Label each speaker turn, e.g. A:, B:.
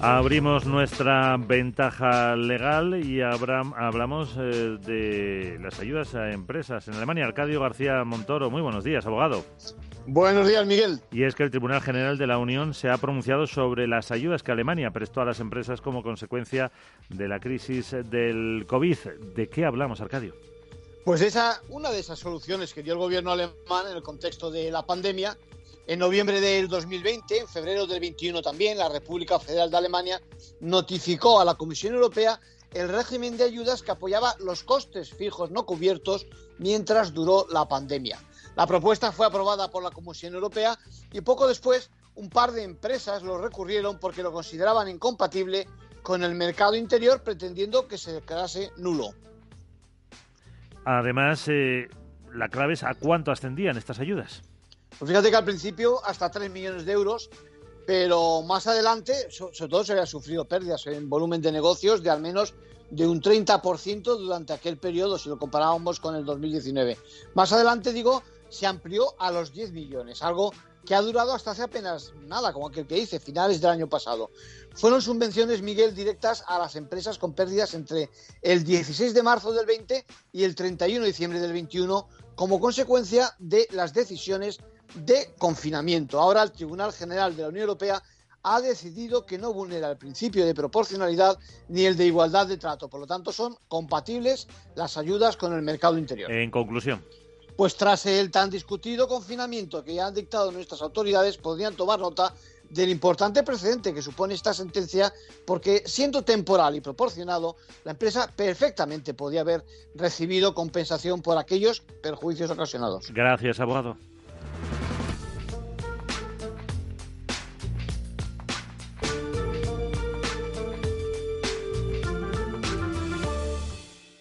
A: Abrimos nuestra ventaja legal y hablamos eh, de las ayudas a empresas. En Alemania, Arcadio García Montoro, muy buenos días, abogado.
B: Buenos días, Miguel.
A: Y es que el Tribunal General de la Unión se ha pronunciado sobre las ayudas que Alemania prestó a las empresas como consecuencia de la crisis del COVID. ¿De qué hablamos, Arcadio?
B: Pues esa, una de esas soluciones que dio el gobierno alemán en el contexto de la pandemia en noviembre del 2020, en febrero del 21 también, la República Federal de Alemania notificó a la Comisión Europea el régimen de ayudas que apoyaba los costes fijos no cubiertos mientras duró la pandemia. La propuesta fue aprobada por la Comisión Europea y poco después un par de empresas lo recurrieron porque lo consideraban incompatible con el mercado interior, pretendiendo que se declarase nulo.
A: Además, eh, la clave es a cuánto ascendían estas ayudas.
B: Pues fíjate que al principio hasta 3 millones de euros, pero más adelante, sobre todo se había sufrido pérdidas en volumen de negocios de al menos de un 30% durante aquel periodo, si lo comparábamos con el 2019. Más adelante, digo, se amplió a los 10 millones, algo que ha durado hasta hace apenas nada, como aquel que dice, finales del año pasado. Fueron subvenciones, Miguel, directas a las empresas con pérdidas entre el 16 de marzo del 20 y el 31 de diciembre del 21, como consecuencia de las decisiones de confinamiento. Ahora el Tribunal General de la Unión Europea ha decidido que no vulnera el principio de proporcionalidad ni el de igualdad de trato. Por lo tanto, son compatibles las ayudas con el mercado interior.
A: En conclusión.
B: Pues tras el tan discutido confinamiento que ya han dictado nuestras autoridades, podrían tomar nota del importante precedente que supone esta sentencia, porque siendo temporal y proporcionado, la empresa perfectamente podía haber recibido compensación por aquellos perjuicios ocasionados.
A: Gracias, abogado.